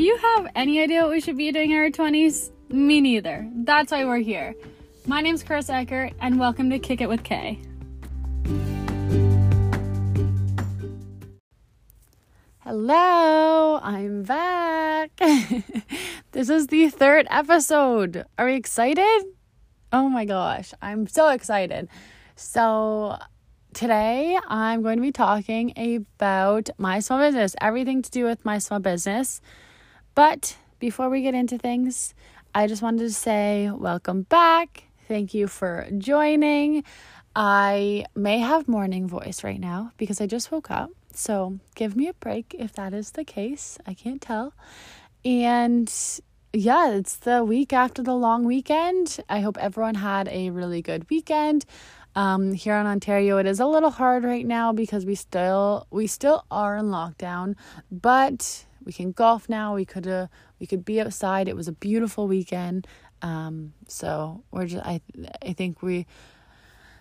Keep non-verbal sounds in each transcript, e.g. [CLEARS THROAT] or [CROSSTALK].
Do you have any idea what we should be doing in our 20s? Me neither. That's why we're here. My name's Chris Eckert, and welcome to Kick It with Kay. Hello, I'm back. [LAUGHS] this is the third episode. Are we excited? Oh my gosh, I'm so excited. So, today I'm going to be talking about my small business, everything to do with my small business. But before we get into things, I just wanted to say welcome back. Thank you for joining. I may have morning voice right now because I just woke up. So give me a break if that is the case. I can't tell. And yeah, it's the week after the long weekend. I hope everyone had a really good weekend. Um, here in Ontario, it is a little hard right now because we still we still are in lockdown, but we can golf now. We could uh, we could be outside. It was a beautiful weekend. Um, so we're just I I think we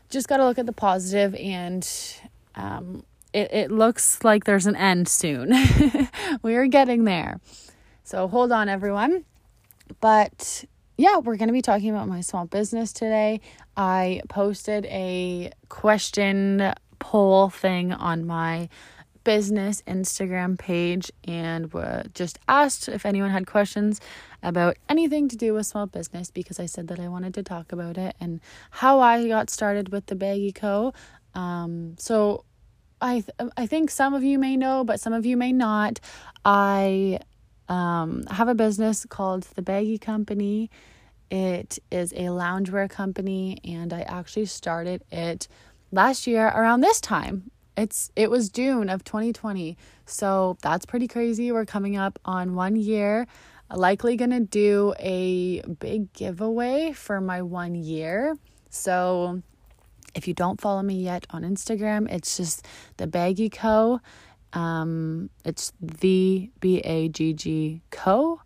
just got to look at the positive and um, it, it looks like there's an end soon. [LAUGHS] we are getting there. So hold on, everyone. But yeah, we're going to be talking about my small business today. I posted a question poll thing on my business Instagram page and just asked if anyone had questions about anything to do with small business because I said that I wanted to talk about it and how I got started with the Baggy Co. Um, so I th- I think some of you may know, but some of you may not. I um, have a business called the Baggy Company. It is a loungewear company, and I actually started it last year around this time. It's it was June of 2020, so that's pretty crazy. We're coming up on one year. Likely gonna do a big giveaway for my one year. So if you don't follow me yet on Instagram, it's just the Baggy Co. Um, it's the B A G G Co.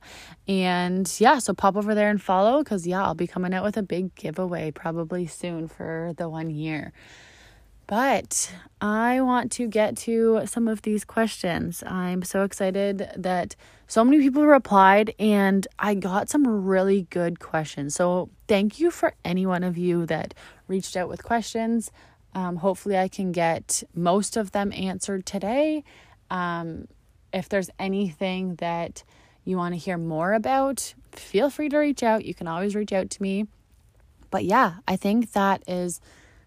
And yeah, so pop over there and follow because yeah, I'll be coming out with a big giveaway probably soon for the one year. But I want to get to some of these questions. I'm so excited that so many people replied and I got some really good questions. So, thank you for any one of you that reached out with questions. Um, hopefully, I can get most of them answered today. Um, if there's anything that you want to hear more about, feel free to reach out. You can always reach out to me. But yeah, I think that is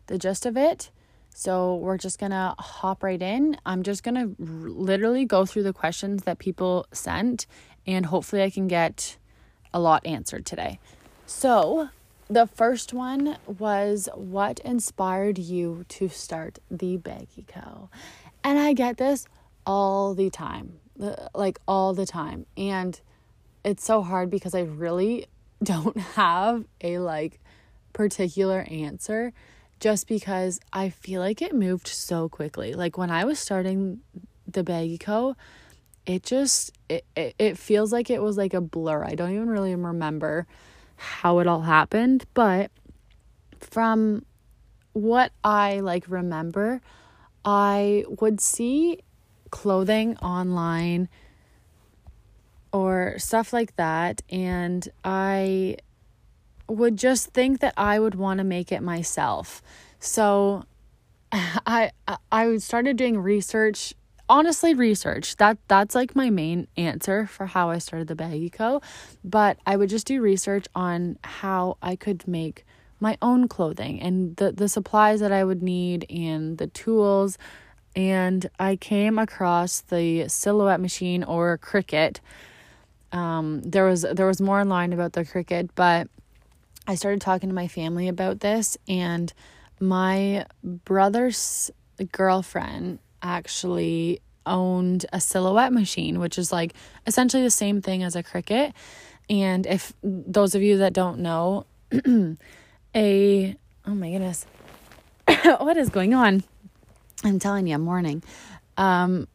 the gist of it. So we're just gonna hop right in. I'm just gonna r- literally go through the questions that people sent, and hopefully, I can get a lot answered today. So, the first one was what inspired you to start the Baggy Co? And I get this all the time, uh, like all the time. And it's so hard because I really [LAUGHS] don't have a like particular answer just because I feel like it moved so quickly. Like when I was starting the Baggy Co, it just it, it, it feels like it was like a blur. I don't even really remember how it all happened, but from what I like remember, I would see clothing online or stuff like that and I would just think that I would want to make it myself. So [LAUGHS] I I started doing research honestly research that that's like my main answer for how I started the Baggy Co. But I would just do research on how I could make my own clothing and the the supplies that I would need and the tools and I came across the silhouette machine or Cricut. Um, there was there was more online about the Cricut, but I started talking to my family about this, and my brother's girlfriend actually owned a silhouette machine, which is like essentially the same thing as a Cricut. And if those of you that don't know, [CLEARS THROAT] a oh my goodness, [COUGHS] what is going on? I'm telling you, I'm warning. Um,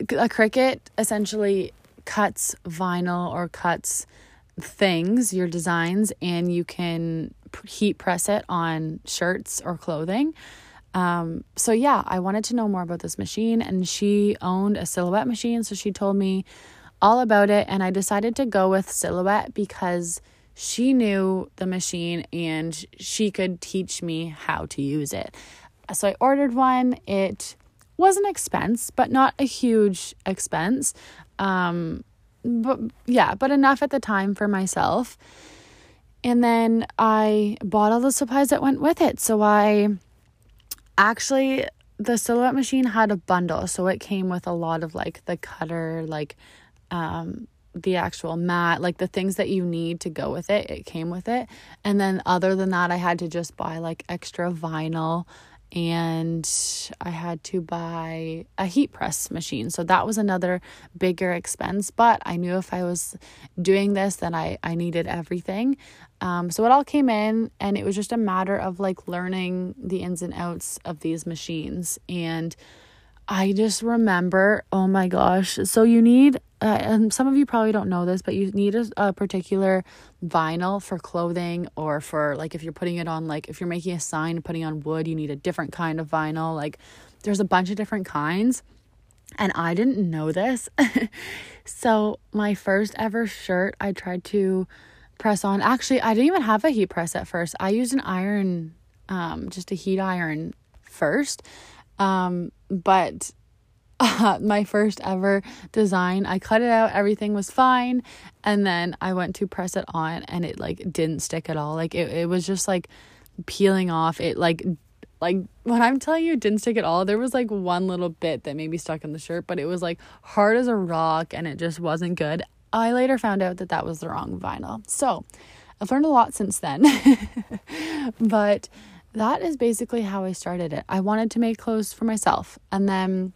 a Cricut essentially cuts vinyl or cuts things, your designs, and you can heat press it on shirts or clothing. Um, so yeah, I wanted to know more about this machine, and she owned a silhouette machine, so she told me all about it. And I decided to go with Silhouette because she knew the machine and she could teach me how to use it. So I ordered one. It was an expense, but not a huge expense. Um, but yeah, but enough at the time for myself. And then I bought all the supplies that went with it. So I actually the silhouette machine had a bundle so it came with a lot of like the cutter like um the actual mat like the things that you need to go with it it came with it and then other than that i had to just buy like extra vinyl and I had to buy a heat press machine. So that was another bigger expense, but I knew if I was doing this, then I, I needed everything. Um, so it all came in, and it was just a matter of like learning the ins and outs of these machines. And I just remember, oh my gosh. So you need, uh, and some of you probably don't know this, but you need a, a, particular vinyl for clothing or for like if you're putting it on, like if you're making a sign putting on wood, you need a different kind of vinyl. Like there's a bunch of different kinds. And I didn't know this. [LAUGHS] so my first ever shirt, I tried to press on. Actually, I didn't even have a heat press at first. I used an iron, um, just a heat iron first um, but [LAUGHS] uh, my first ever design, I cut it out, everything was fine. And then I went to press it on and it like didn't stick at all. Like it, it was just like peeling off. It like like when I'm telling you it didn't stick at all, there was like one little bit that maybe stuck in the shirt, but it was like hard as a rock and it just wasn't good. I later found out that that was the wrong vinyl. So I've learned a lot since then. [LAUGHS] but that is basically how I started it. I wanted to make clothes for myself. And then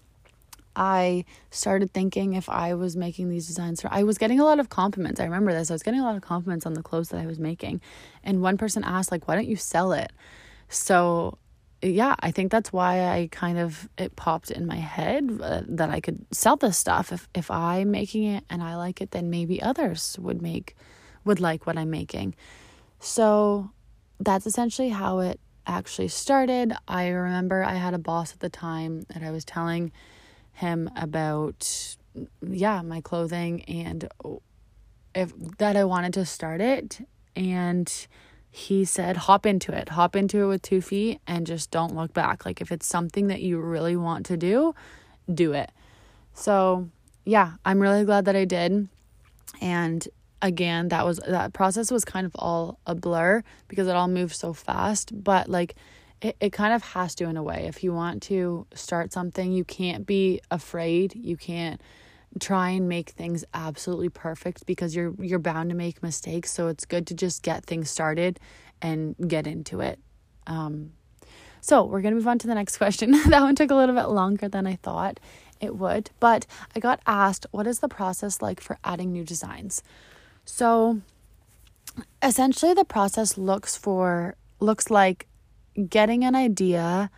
I started thinking if I was making these designs for I was getting a lot of compliments. I remember this. I was getting a lot of compliments on the clothes that I was making. And one person asked like, "Why don't you sell it?" So, yeah, I think that's why I kind of it popped in my head uh, that I could sell this stuff if if I'm making it and I like it, then maybe others would make would like what I'm making. So, that's essentially how it actually started. I remember I had a boss at the time that I was telling him about yeah, my clothing and if that I wanted to start it and he said hop into it. Hop into it with two feet and just don't look back. Like if it's something that you really want to do, do it. So, yeah, I'm really glad that I did. And again that was that process was kind of all a blur because it all moved so fast but like it, it kind of has to in a way. If you want to start something you can't be afraid. You can't try and make things absolutely perfect because you're you're bound to make mistakes. So it's good to just get things started and get into it. Um so we're to move on to the next [LAUGHS] question. [LAUGHS] That one took a little bit longer than i thought it would but i got asked what is the process like for adding new designs so essentially the process looks for looks like getting an idea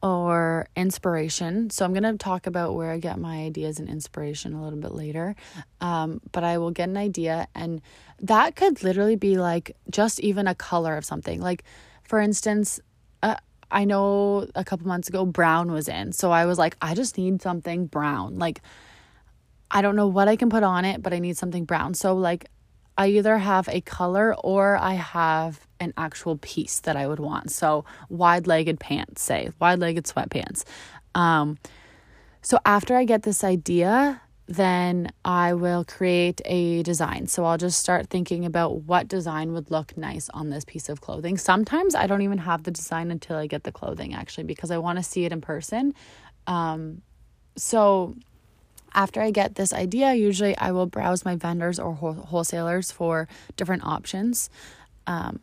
or inspiration. So I'm going to talk about where I get my ideas and inspiration a little bit later. Um, but I will get an idea and that could literally be like just even a color of something. Like for instance, uh, I know a couple months ago brown was in. So I was like I just need something brown. Like I don't know what I can put on it, but I need something brown. So like I either have a color or I have an actual piece that I would want. So, wide legged pants, say, wide legged sweatpants. Um, so, after I get this idea, then I will create a design. So, I'll just start thinking about what design would look nice on this piece of clothing. Sometimes I don't even have the design until I get the clothing, actually, because I want to see it in person. Um, so, after I get this idea, usually I will browse my vendors or wholesalers for different options. Um,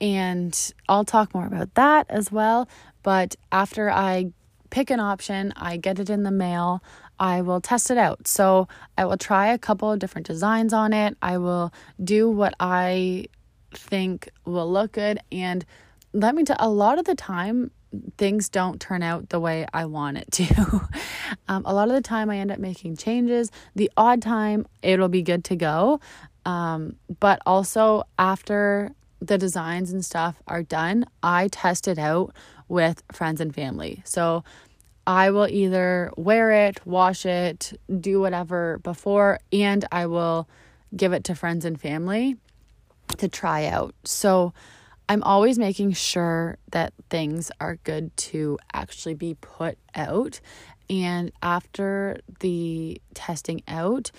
and I'll talk more about that as well. But after I pick an option, I get it in the mail, I will test it out. So I will try a couple of different designs on it. I will do what I think will look good. And let me tell a lot of the time, things don't turn out the way I want it to. [LAUGHS] um, a lot of the time, I end up making changes. The odd time, it'll be good to go. Um, but also, after the designs and stuff are done, I test it out with friends and family. So I will either wear it, wash it, do whatever before, and I will give it to friends and family to try out. So I'm always making sure that things are good to actually be put out. And after the testing out,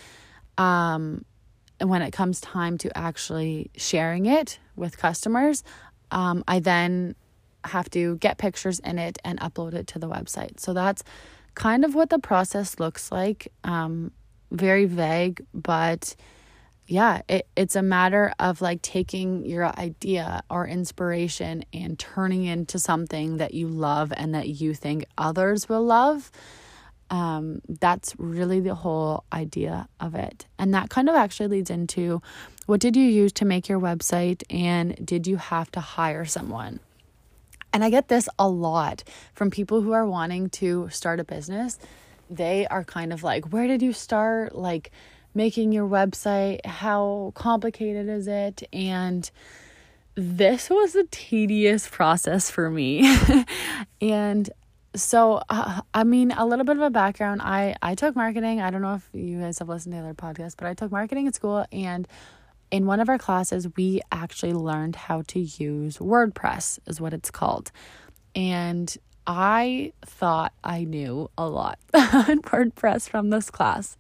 um, when it comes time to actually sharing it with customers, um, I then have to get pictures in it and upload it to the website. So that's kind of what the process looks like. Um, very vague, but yeah, it, it's a matter of like taking your idea or inspiration and turning into something that you love and that you think others will love. Um, that's really the whole idea of it. And that kind of actually leads into what did you use to make your website and did you have to hire someone? And I get this a lot from people who are wanting to start a business. They are kind of like, where did you start? Like, making your website? How complicated is it? And this was a tedious process for me. [LAUGHS] and so uh, i mean a little bit of a background i i took marketing i don't know if you guys have listened to other podcasts but i took marketing at school and in one of our classes we actually learned how to use wordpress is what it's called and i thought i knew a lot [LAUGHS] on wordpress from this class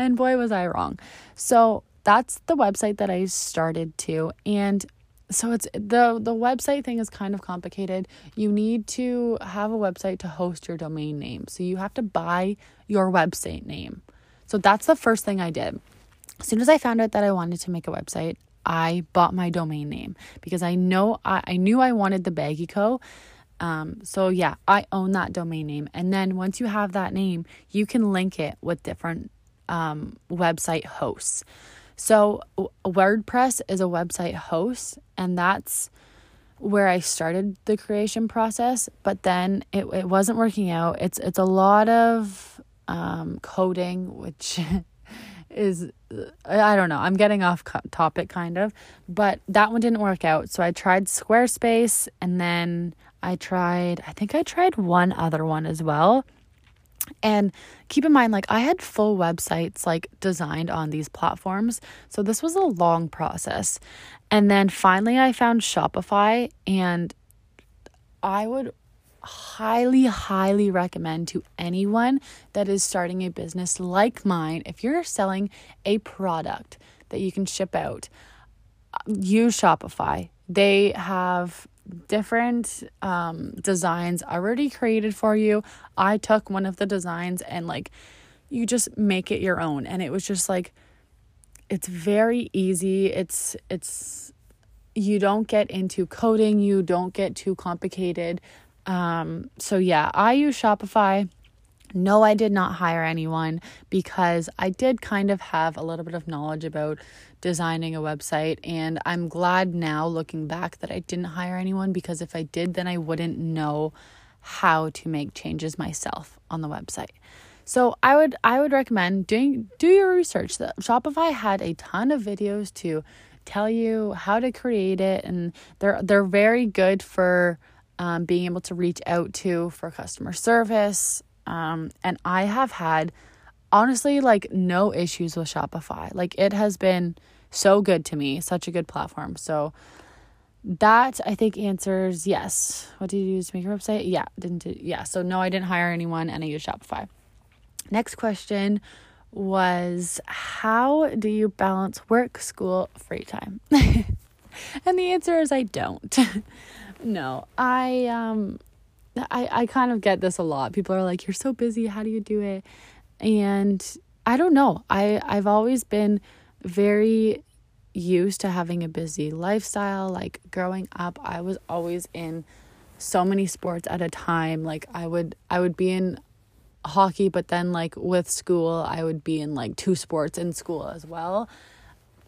and boy, was I wrong. So that's the website that I started to. And so it's the the website thing is kind of complicated. You need to have a website to host your domain name. So you have to buy your website name. So that's the first thing I did. As soon as I found out that I wanted to make a website, I bought my domain name because I know I, I knew I wanted the Baggy Co. Um, so yeah, I own that domain name. And then once you have that name, you can link it with different um, website hosts. So, WordPress is a website host, and that's where I started the creation process. But then it, it wasn't working out. It's it's a lot of um, coding, which [LAUGHS] is I don't know. I'm getting off topic kind of, but that one didn't work out. So I tried Squarespace, and then I tried. I think I tried one other one as well. And keep in mind, like, I had full websites like designed on these platforms. So this was a long process. And then finally, I found Shopify, and I would highly, highly recommend to anyone that is starting a business like mine if you're selling a product that you can ship out, uh, use Shopify. They have different um, designs already created for you. I took one of the designs and like you just make it your own and it was just like it's very easy. It's it's you don't get into coding, you don't get too complicated. Um so yeah, I use Shopify. No, I did not hire anyone because I did kind of have a little bit of knowledge about designing a website. And I'm glad now looking back that I didn't hire anyone because if I did, then I wouldn't know how to make changes myself on the website. So I would I would recommend doing do your research. The Shopify had a ton of videos to tell you how to create it, and they're they're very good for um, being able to reach out to for customer service. Um, and I have had honestly like no issues with Shopify. Like it has been so good to me, such a good platform. So that I think answers yes. What did you use to make your website? Yeah, didn't do, yeah. So no, I didn't hire anyone and I used Shopify. Next question was how do you balance work, school, free time? [LAUGHS] and the answer is I don't. [LAUGHS] no, I um I I kind of get this a lot. People are like, "You're so busy. How do you do it?" And I don't know. I I've always been very used to having a busy lifestyle. Like growing up, I was always in so many sports at a time. Like I would I would be in hockey, but then like with school, I would be in like two sports in school as well.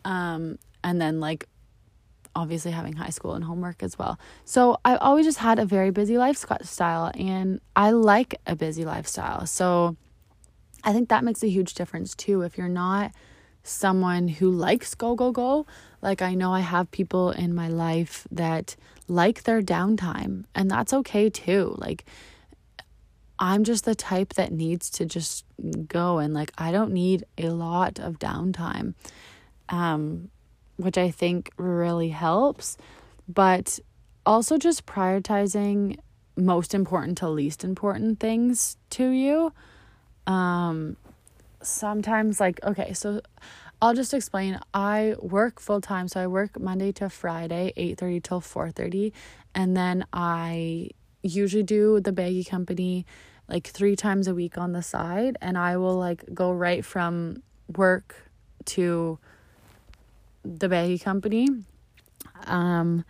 Um and then like obviously having high school and homework as well. So I've always just had a very busy lifestyle and I like a busy lifestyle. So I think that makes a huge difference too. If you're not someone who likes go, go, go, like I know I have people in my life that like their downtime, and that's okay too. Like, I'm just the type that needs to just go and like I don't need a lot of downtime. Um which I think really helps, but also just prioritizing most important to least important things to you. Um sometimes like okay, so I'll just explain. I work full time, so I work Monday to Friday, 8:30 till 4:30, and then I usually do the baggy company like 3 times a week on the side and I will like go right from work to the baggy company. Um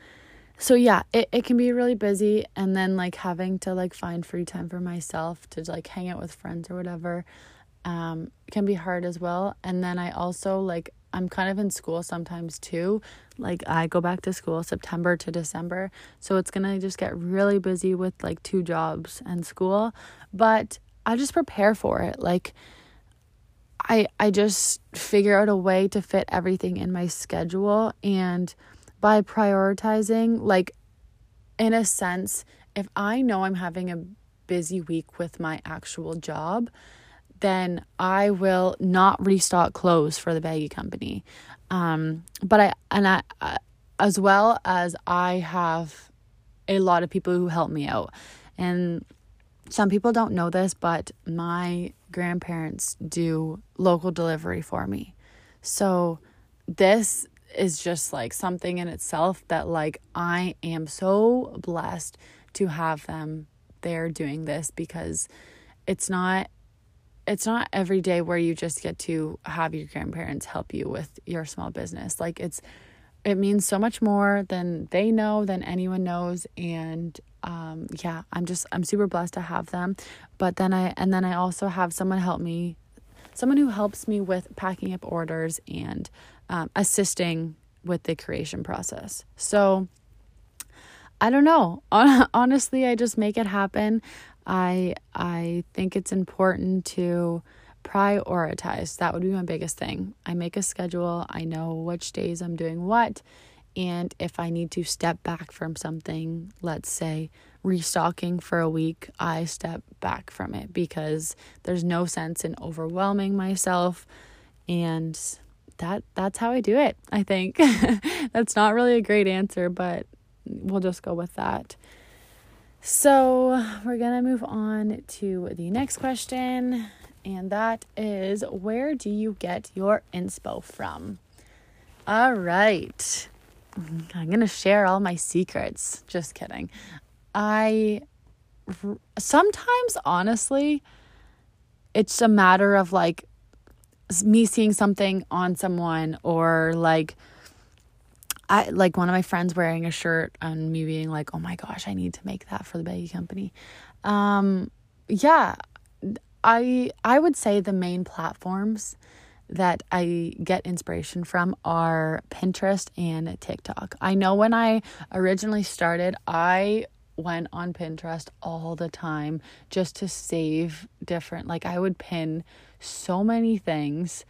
so yeah, it, it can be really busy and then like having to like find free time for myself to like hang out with friends or whatever um can be hard as well. And then I also like I'm kind of in school sometimes too. Like I go back to school September to December. So it's going to just get really busy with like two jobs and school, but I just prepare for it. Like I I just figure out a way to fit everything in my schedule and by prioritizing like in a sense if I know I'm having a busy week with my actual job, then I will not restock clothes for the baggy company. Um, but I and I, uh, as well as I have a lot of people who help me out, and some people don't know this, but my grandparents do local delivery for me. So this is just like something in itself that like I am so blessed to have them there doing this because it's not it's not every day where you just get to have your grandparents help you with your small business. Like it's it means so much more than they know, than anyone knows and um yeah, I'm just I'm super blessed to have them. But then I and then I also have someone help me someone who helps me with packing up orders and um, assisting with the creation process. So I don't know. [LAUGHS] Honestly, I just make it happen. I I think it's important to prioritize. That would be my biggest thing. I make a schedule. I know which days I'm doing what. And if I need to step back from something, let's say restocking for a week, I step back from it because there's no sense in overwhelming myself and that that's how I do it. I think. [LAUGHS] that's not really a great answer, but we'll just go with that. So, we're going to move on to the next question, and that is where do you get your inspo from? All right. I'm going to share all my secrets. Just kidding. I sometimes, honestly, it's a matter of like me seeing something on someone or like I like one of my friends wearing a shirt and me being like, "Oh my gosh, I need to make that for the baggy company." Um, yeah, I I would say the main platforms that I get inspiration from are Pinterest and TikTok. I know when I originally started, I went on Pinterest all the time just to save different like I would pin so many things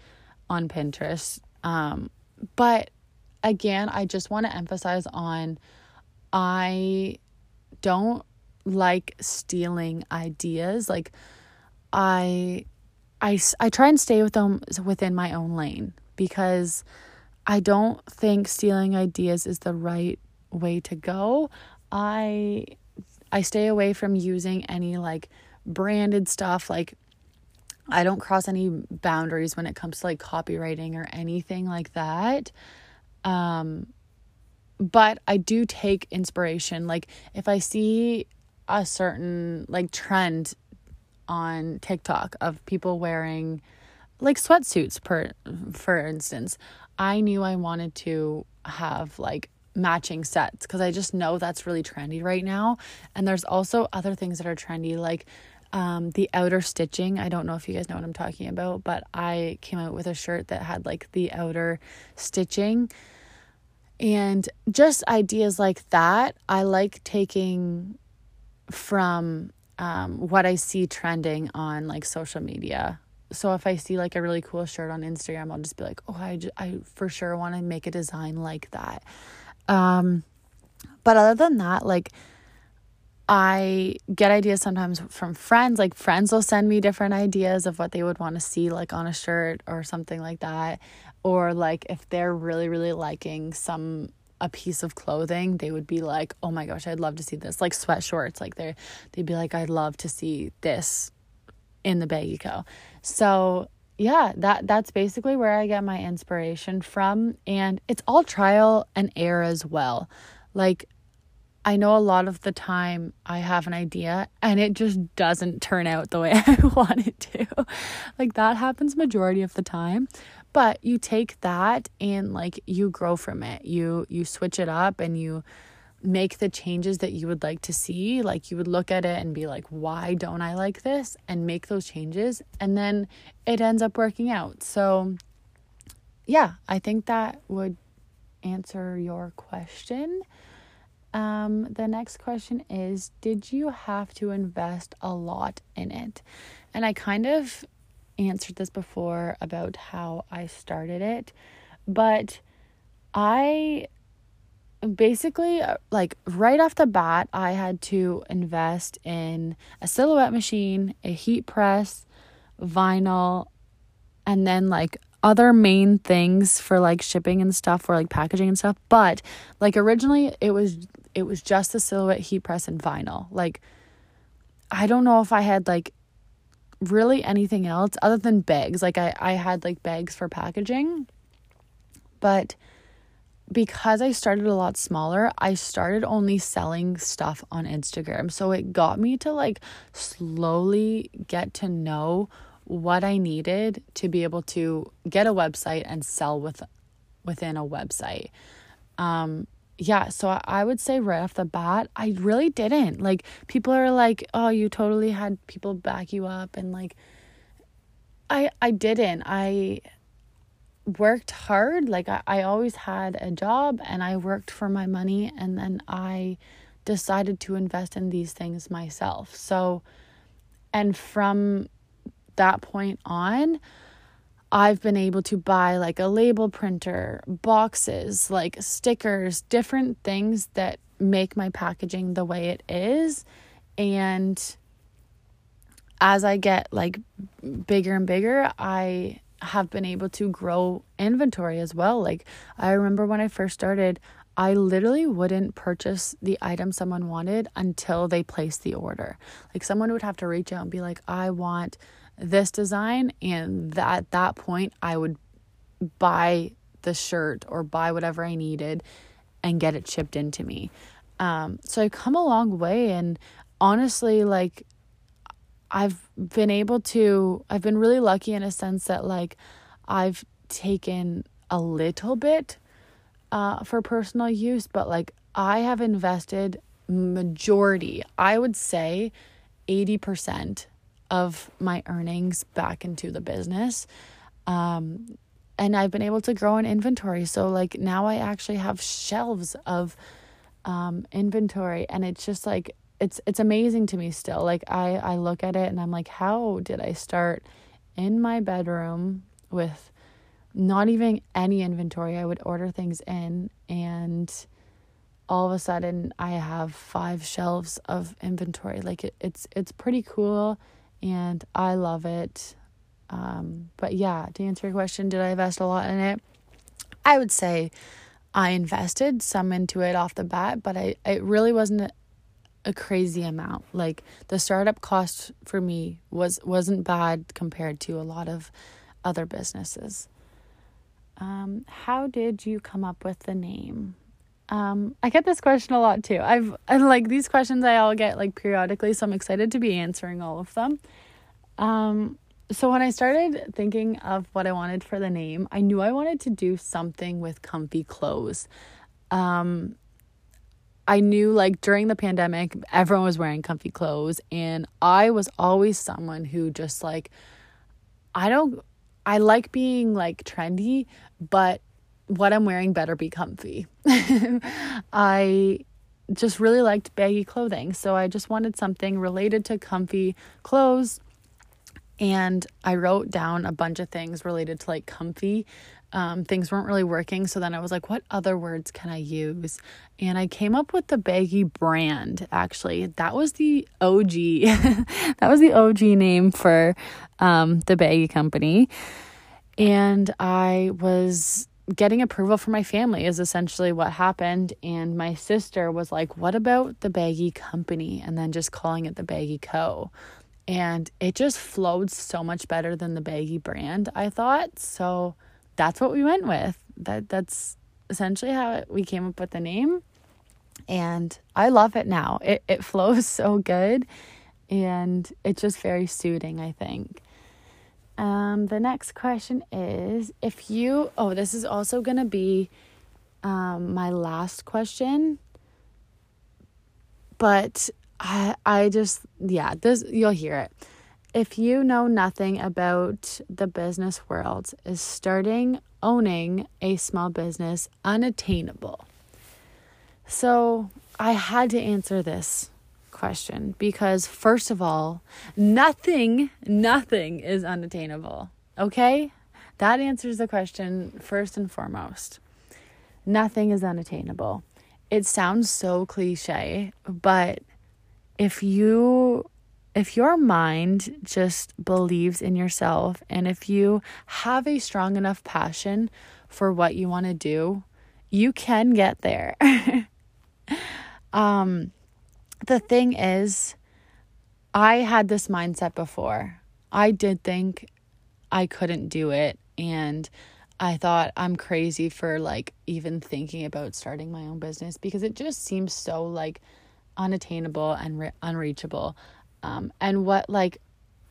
on Pinterest. Um, but again, I just want to emphasize on I don't like stealing ideas. Like I I I try and stay with them within my own lane because I don't think stealing ideas is the right way to go. I I stay away from using any like branded stuff like I don't cross any boundaries when it comes to like copyrighting or anything like that. Um, but I do take inspiration. Like if I see a certain like trend on TikTok of people wearing like sweatsuits per for instance, I knew I wanted to have like matching sets because I just know that's really trendy right now. And there's also other things that are trendy like um, the outer stitching. I don't know if you guys know what I'm talking about, but I came out with a shirt that had like the outer stitching and just ideas like that, I like taking from um, what I see trending on like social media. So if I see like a really cool shirt on Instagram, I'll just be like, oh, I, I for sure want to make a design like that. Um, but other than that, like I get ideas sometimes from friends. Like friends will send me different ideas of what they would want to see like on a shirt or something like that. Or like if they're really really liking some a piece of clothing, they would be like, "Oh my gosh, I'd love to see this." Like sweat shorts, like they they'd be like, "I'd love to see this in the baggy co." So, yeah, that that's basically where I get my inspiration from and it's all trial and error as well. Like I know a lot of the time I have an idea and it just doesn't turn out the way [LAUGHS] I want it to. Like that happens majority of the time. But you take that and like you grow from it. You you switch it up and you make the changes that you would like to see. Like you would look at it and be like, "Why don't I like this?" and make those changes and then it ends up working out. So yeah, I think that would answer your question. Um, the next question is Did you have to invest a lot in it? And I kind of answered this before about how I started it, but I basically, uh, like, right off the bat, I had to invest in a silhouette machine, a heat press, vinyl, and then like other main things for like shipping and stuff for like packaging and stuff but like originally it was it was just the silhouette heat press and vinyl like i don't know if i had like really anything else other than bags like i i had like bags for packaging but because I started a lot smaller, I started only selling stuff on Instagram. So it got me to like slowly get to know what I needed to be able to get a website and sell with within a website. Um yeah, so I would say right off the bat, I really didn't. Like people are like, "Oh, you totally had people back you up." And like I I didn't. I worked hard. Like I, I always had a job and I worked for my money and then I decided to invest in these things myself. So and from that point on, I've been able to buy like a label printer, boxes, like stickers, different things that make my packaging the way it is. And as I get like bigger and bigger, I have been able to grow inventory as well. Like I remember when I first started, I literally wouldn't purchase the item someone wanted until they placed the order. Like someone would have to reach out and be like, "I want this design and that at that point I would buy the shirt or buy whatever I needed and get it shipped into me. Um, so I've come a long way and honestly like I've been able to I've been really lucky in a sense that like I've taken a little bit uh, for personal use, but like I have invested majority, I would say 80% of my earnings back into the business. Um, and I've been able to grow an inventory. So like now I actually have shelves of um, inventory and it's just like it's it's amazing to me still. Like I I look at it and I'm like how did I start in my bedroom with not even any inventory. I would order things in and all of a sudden I have five shelves of inventory. Like it, it's it's pretty cool and I love it. Um, but yeah, to answer your question, did I invest a lot in it? I would say I invested some into it off the bat, but I it really wasn't a, crazy amount. Like the startup cost for me was wasn't bad compared to a lot of other businesses. Um, how did you come up with the name? Um, I get this question a lot too. I've and like these questions I all get like periodically, so I'm excited to be answering all of them. Um, so when I started thinking of what I wanted for the name, I knew I wanted to do something with comfy clothes. Um, I knew like during the pandemic, everyone was wearing comfy clothes, and I was always someone who just like, I don't, I like being like trendy, but what I'm wearing better be comfy. [LAUGHS] I just really liked baggy clothing. So I just wanted something related to comfy clothes. And I wrote down a bunch of things related to like comfy um, things weren't really working. So then I was like, what other words can I use? And I came up with the baggy brand, actually. That was the OG. [LAUGHS] that was the OG name for um, the baggy company. And I was getting approval from my family is essentially what happened and my sister was like what about the baggy company and then just calling it the baggy co and it just flowed so much better than the baggy brand i thought so that's what we went with. That that's essentially how we came up with the name. And I love it now. It it [LAUGHS] flows so good and it's just very soothing, I think. Um, the next question is if you oh, this is also gonna be um my last question. But I I just yeah, this you'll hear it if you know nothing about the business world, is starting owning a small business unattainable? So I had to answer this question because, first of all, nothing, nothing is unattainable. Okay? That answers the question first and foremost. Nothing is unattainable. It sounds so cliche, but if you if your mind just believes in yourself and if you have a strong enough passion for what you want to do, you can get there. [LAUGHS] um the thing is I had this mindset before. I did think I couldn't do it and I thought I'm crazy for like even thinking about starting my own business because it just seems so like unattainable and re- unreachable. Um, and what like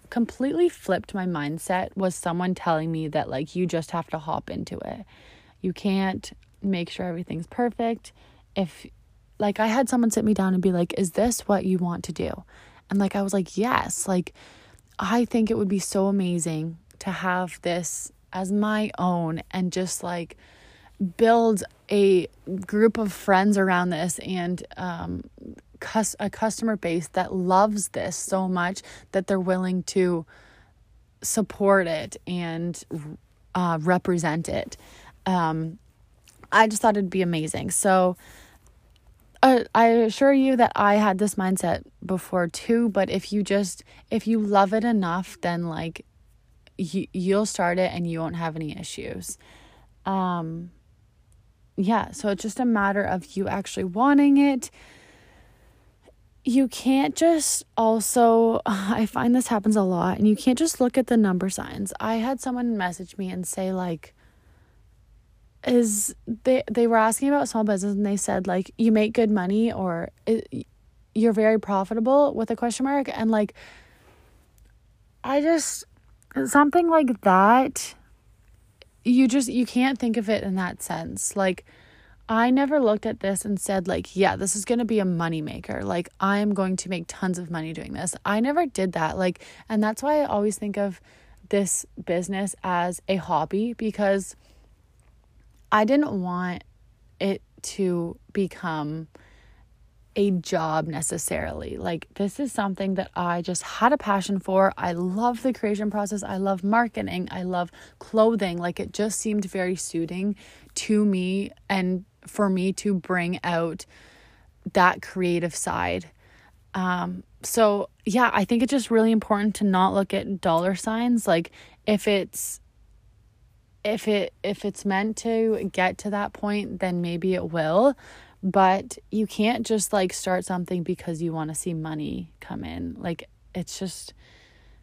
completely flipped my mindset was someone telling me that like you just have to hop into it. You can't make sure everything's perfect. If like I had someone sit me down and be like, "Is this what you want to do?" And like I was like, "Yes." Like I think it would be so amazing to have this as my own and just like build a group of friends around this and um, cus- a customer base that loves this so much that they're willing to support it and uh, represent it. Um, I just thought it'd be amazing. So uh, I assure you that I had this mindset before too. But if you just if you love it enough, then like you, you'll start it and you won't have any issues. Um, yeah. So it's just a matter of you actually wanting it you can't just also [SIGHS] i find this happens a lot and you can't just look at the number signs i had someone message me and say like is they they were asking about small business and they said like you make good money or you're very profitable with a question mark and like i just something like that you just you can't think of it in that sense like I never looked at this and said, like, yeah, this is going to be a moneymaker. Like, I'm going to make tons of money doing this. I never did that. Like, and that's why I always think of this business as a hobby because I didn't want it to become a job necessarily. Like, this is something that I just had a passion for. I love the creation process. I love marketing. I love clothing. Like, it just seemed very suiting to me and for me to bring out that creative side. Um, so yeah, I think it's just really important to not look at dollar signs. Like if it's if it if it's meant to get to that point, then maybe it will. But you can't just like start something because you want to see money come in. Like it's just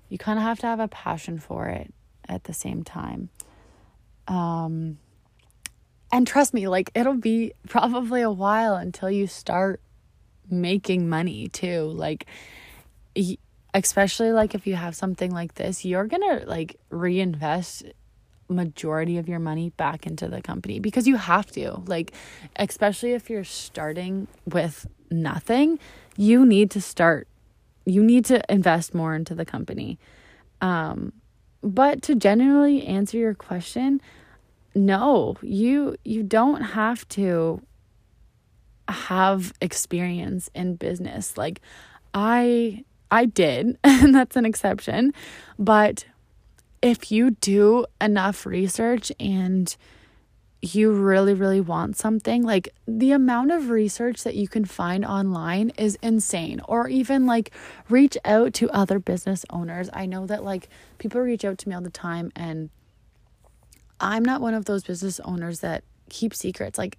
you kind of have to have a passion for it at the same time. Um and trust me, like it'll be probably a while until you start making money too. Like, especially like if you have something like this, you're gonna like reinvest majority of your money back into the company because you have to. Like, especially if you're starting with nothing, you need to start, you need to invest more into the company. Um, but to generally answer your question, no, you you don't have to have experience in business. Like I I did, [LAUGHS] and that's an exception, but if you do enough research and you really, really want something, like the amount of research that you can find online is insane. Or even like reach out to other business owners. I know that like people reach out to me all the time, and I'm not one of those business owners that keep secrets. Like,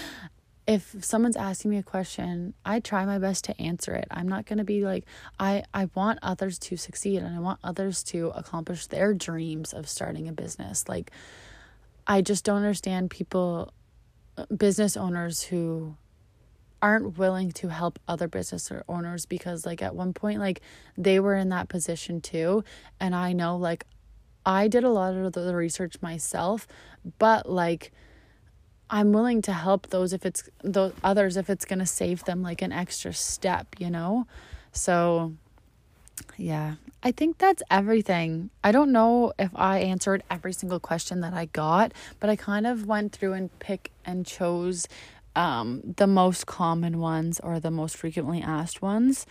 [LAUGHS] if someone's asking me a question, I try my best to answer it. I'm not going to be like I I want others to succeed and I want others to accomplish their dreams of starting a business. Like I just don't understand people, business owners who aren't willing to help other business owners because like at one point like they were in that position too and I know like I did a lot of the research myself but like I'm willing to help those if it's those others if it's going to save them like an extra step, you know? So yeah, I think that's everything. I don't know if I answered every single question that I got, but I kind of went through and pick and chose um, the most common ones or the most frequently asked ones.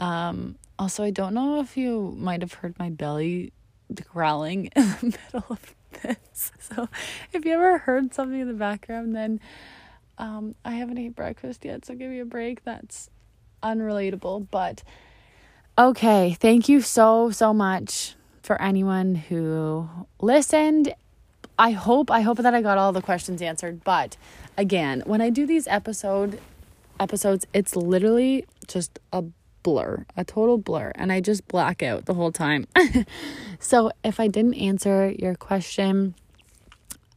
Um, also, I don't know if you might have heard my belly growling [LAUGHS] in the middle of this. [LAUGHS] So, if you ever heard something in the background, then um, I haven't ate breakfast yet, so give me a break. That's unrelatable, but Okay, thank you so, so much for anyone who listened. I hope I hope that I got all the questions answered, but again, when I do these episode episodes, it's literally just a blur, a total blur, and I just black out the whole time. [LAUGHS] so, if I didn't answer your question,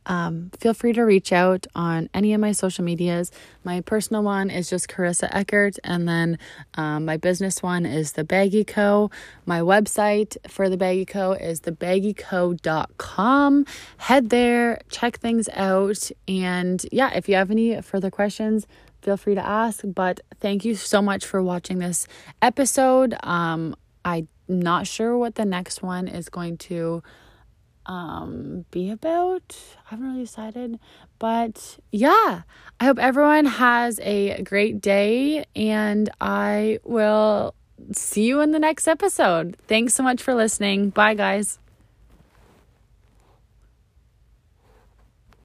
um, feel free to reach out on any of my social medias. My personal one is just Carissa Eckert, and then um, my business one is The Baggy Co. My website for The Baggy Co. is thebaggyco.com. Head there, check things out, and yeah, if you have any further questions, feel free to ask. But thank you so much for watching this episode. Um, I'm not sure what the next one is going to um, be about. I haven't really decided. But yeah, I hope everyone has a great day and I will see you in the next episode. Thanks so much for listening. Bye, guys.